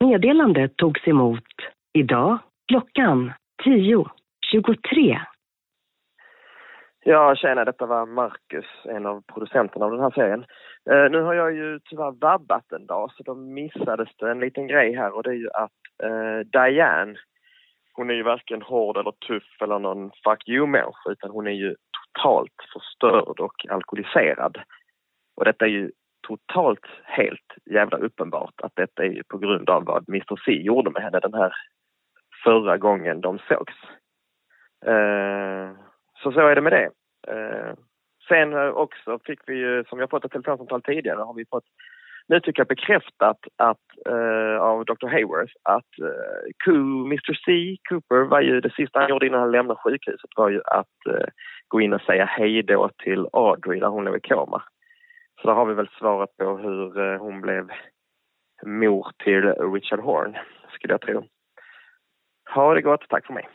Meddelandet togs emot idag klockan 10.23. Ja, tjena, detta var Marcus, en av producenterna av den här serien. Uh, nu har jag ju tyvärr vabbat en dag så då missades det en liten grej här och det är ju att uh, Diane, hon är ju varken hård eller tuff eller någon fuck you-människa utan hon är ju totalt förstörd och alkoholiserad. Och detta är ju totalt helt jävla uppenbart att detta är ju på grund av vad Mr C gjorde med henne den här förra gången de sågs. Eh, så så är det med det. Eh, sen eh, också fick vi ju, som jag fått ett telefonsamtal tidigare, har vi fått nu tycker jag bekräftat att, eh, av Dr. Hayworth att eh, uh, Mr C, Cooper, var ju det sista han gjorde innan han lämnade sjukhuset var ju att eh, gå in och säga hej då till Audrey där hon låg i koma. Så där har vi väl svarat på hur eh, hon blev mor till Richard Horn, skulle jag tro. Ha det gott, tack för mig.